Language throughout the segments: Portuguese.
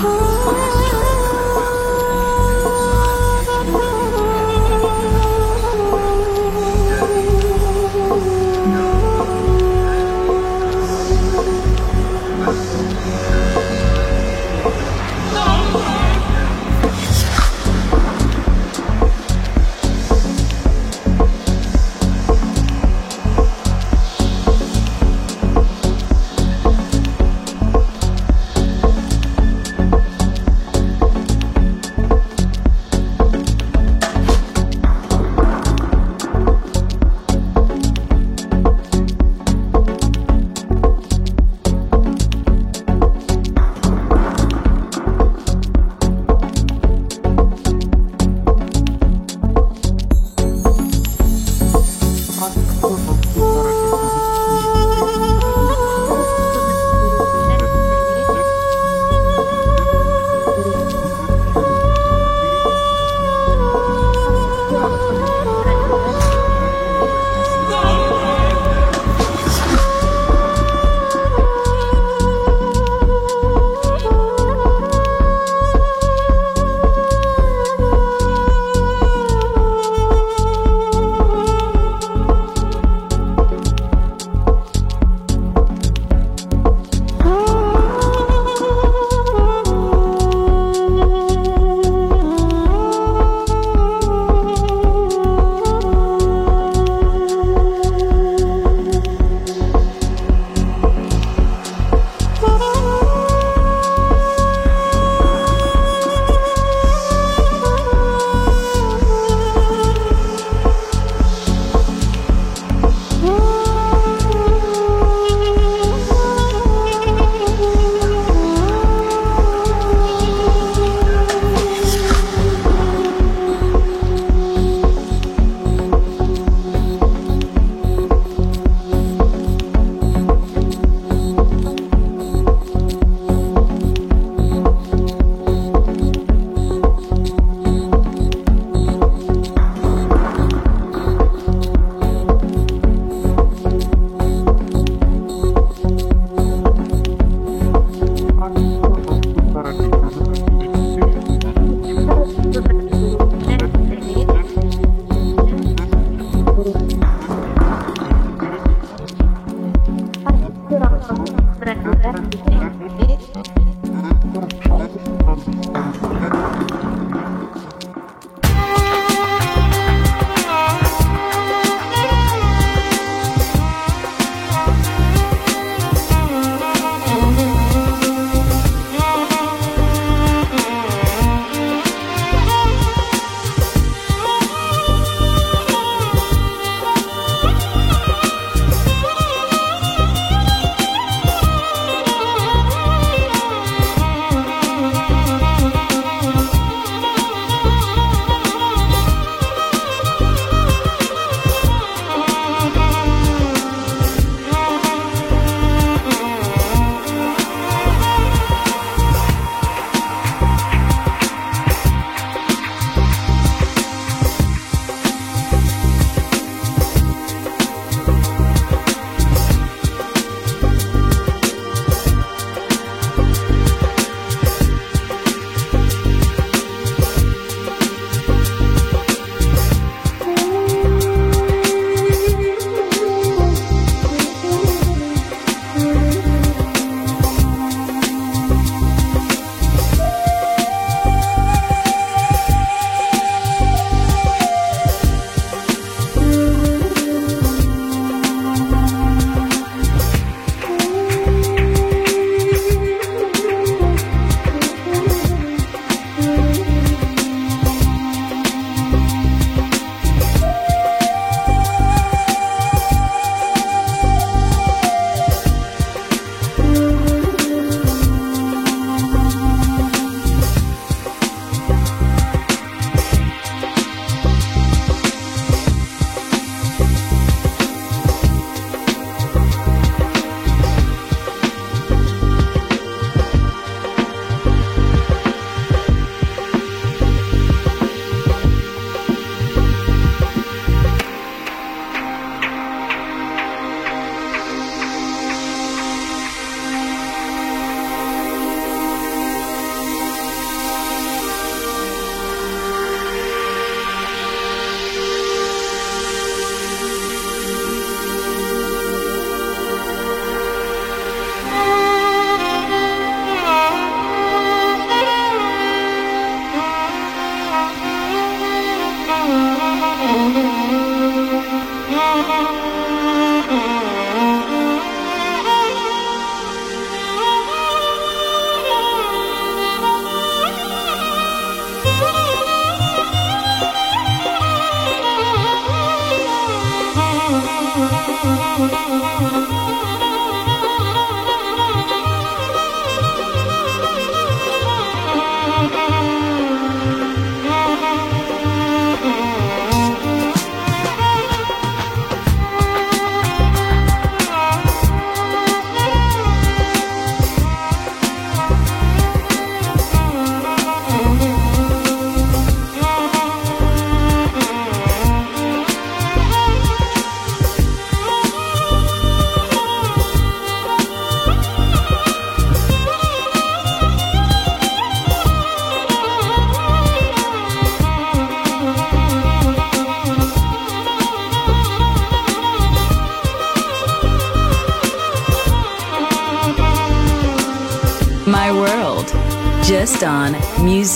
Ooh.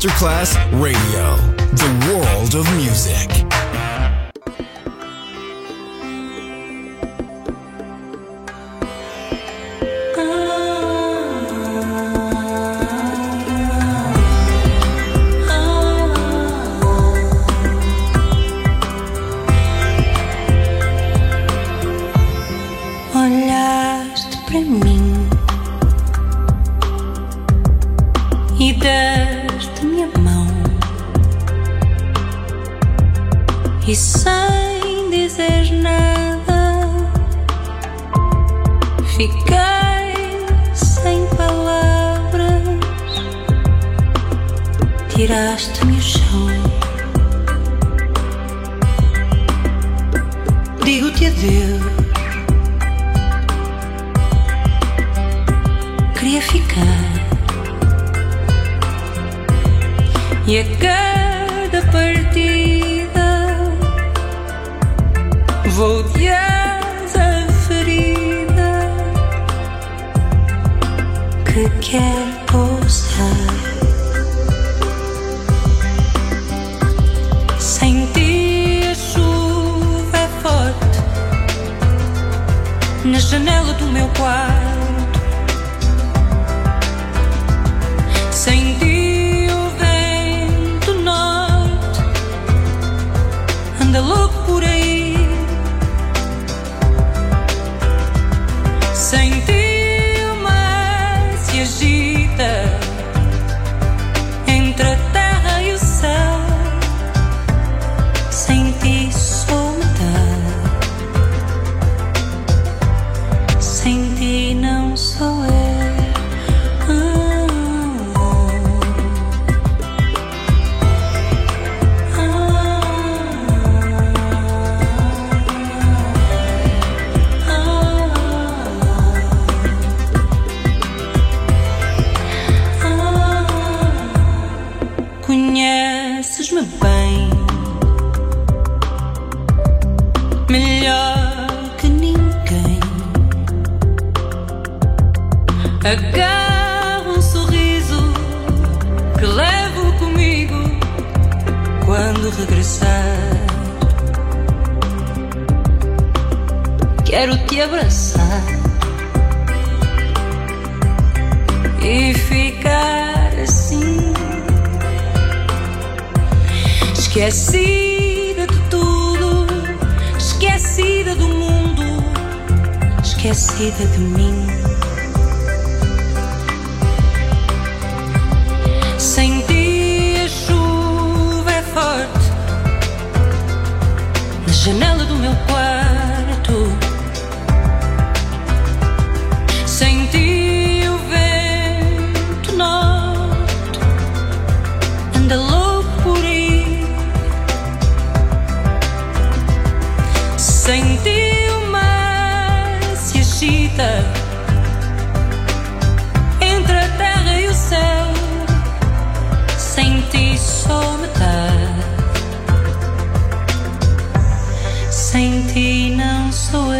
Masterclass. dizes nada. Fiquei sem palavras. Tiraste-me o chão. Digo-te adeus. Queria ficar. E a cada partida cat goes high. Sentir chuva é forte na janela do meu quarto. Agarro um sorriso que levo comigo quando regressar. Quero te abraçar e ficar assim. Esquecida de tudo, esquecida do mundo, esquecida de mim. janela do meu xuôi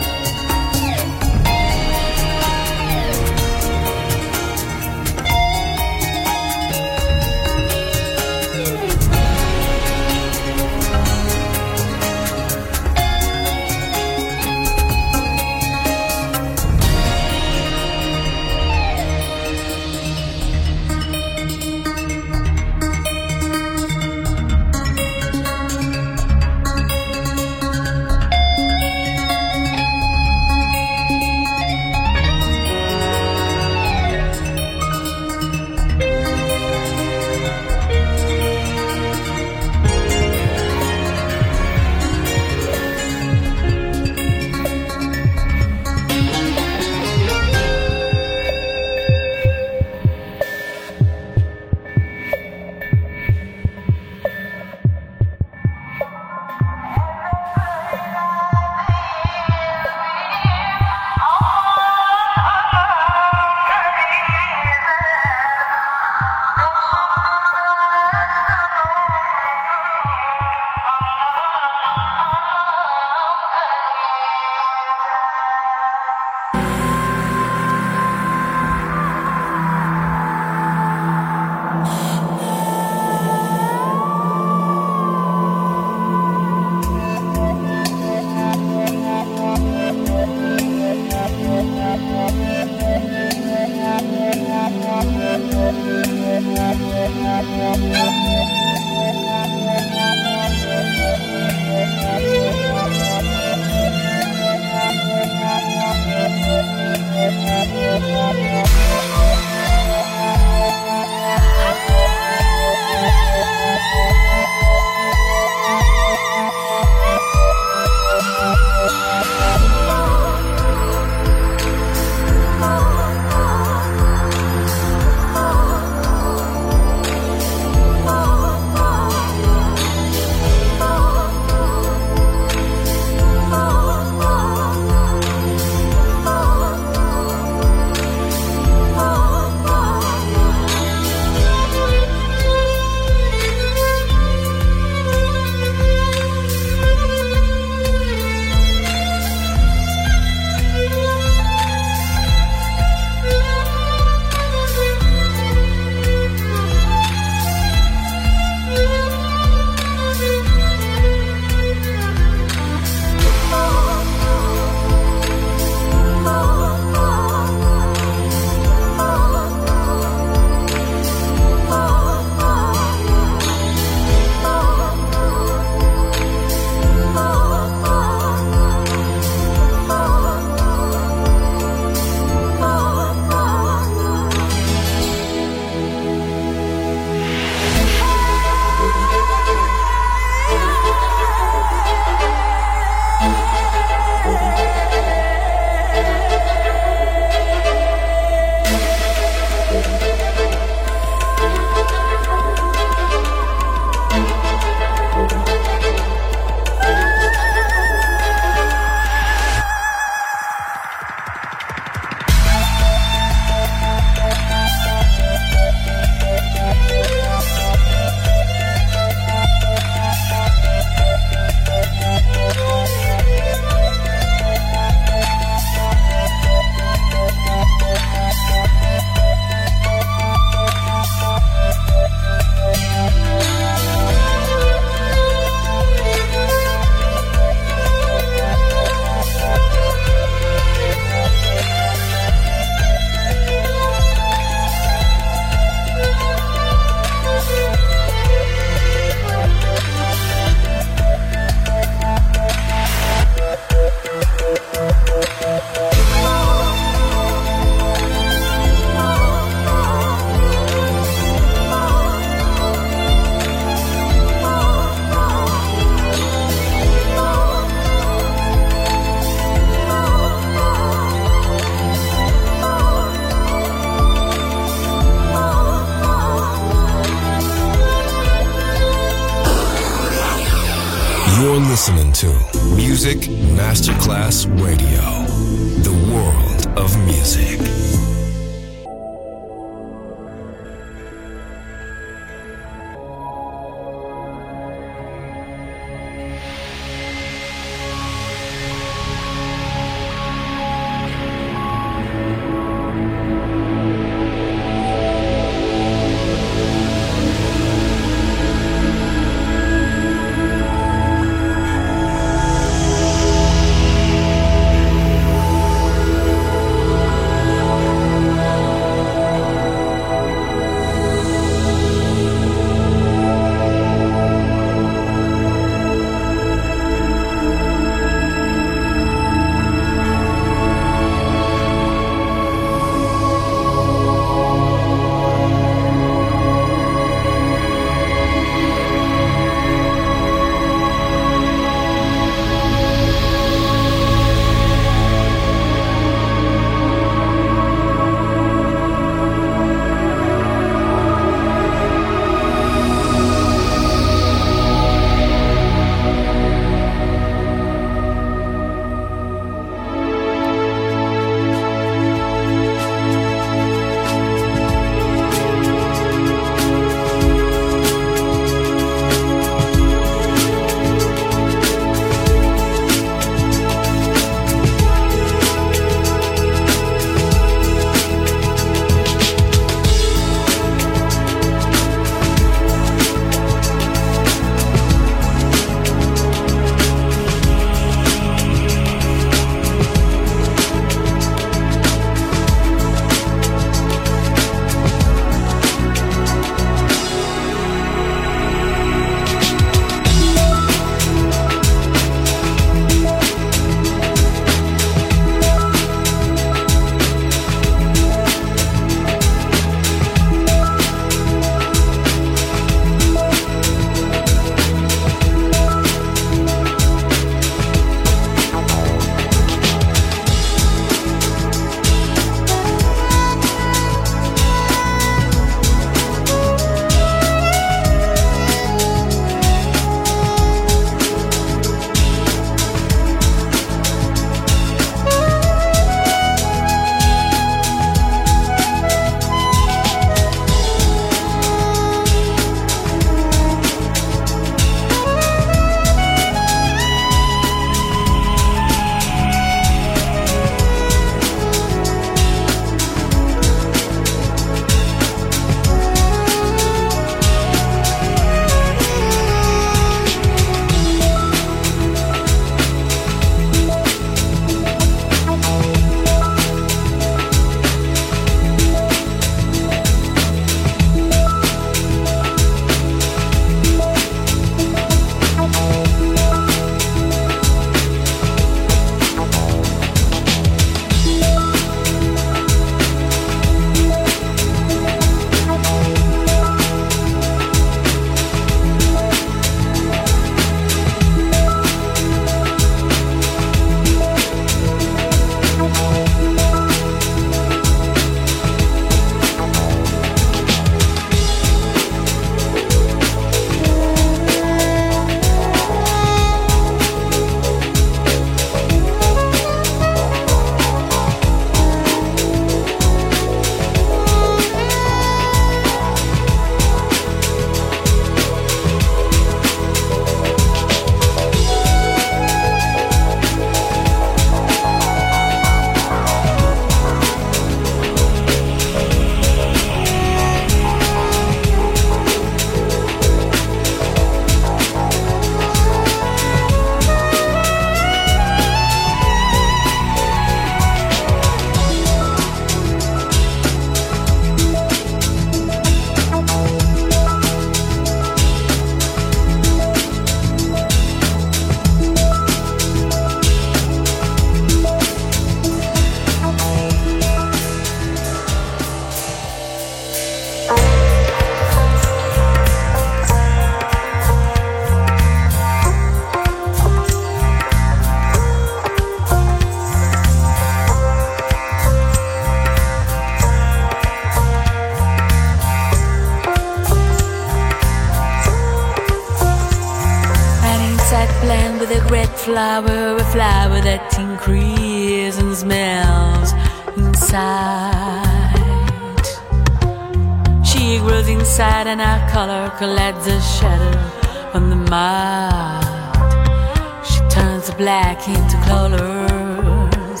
back into colors.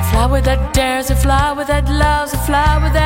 A flower that dares, a flower that loves, a flower that.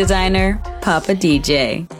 designer, Papa DJ.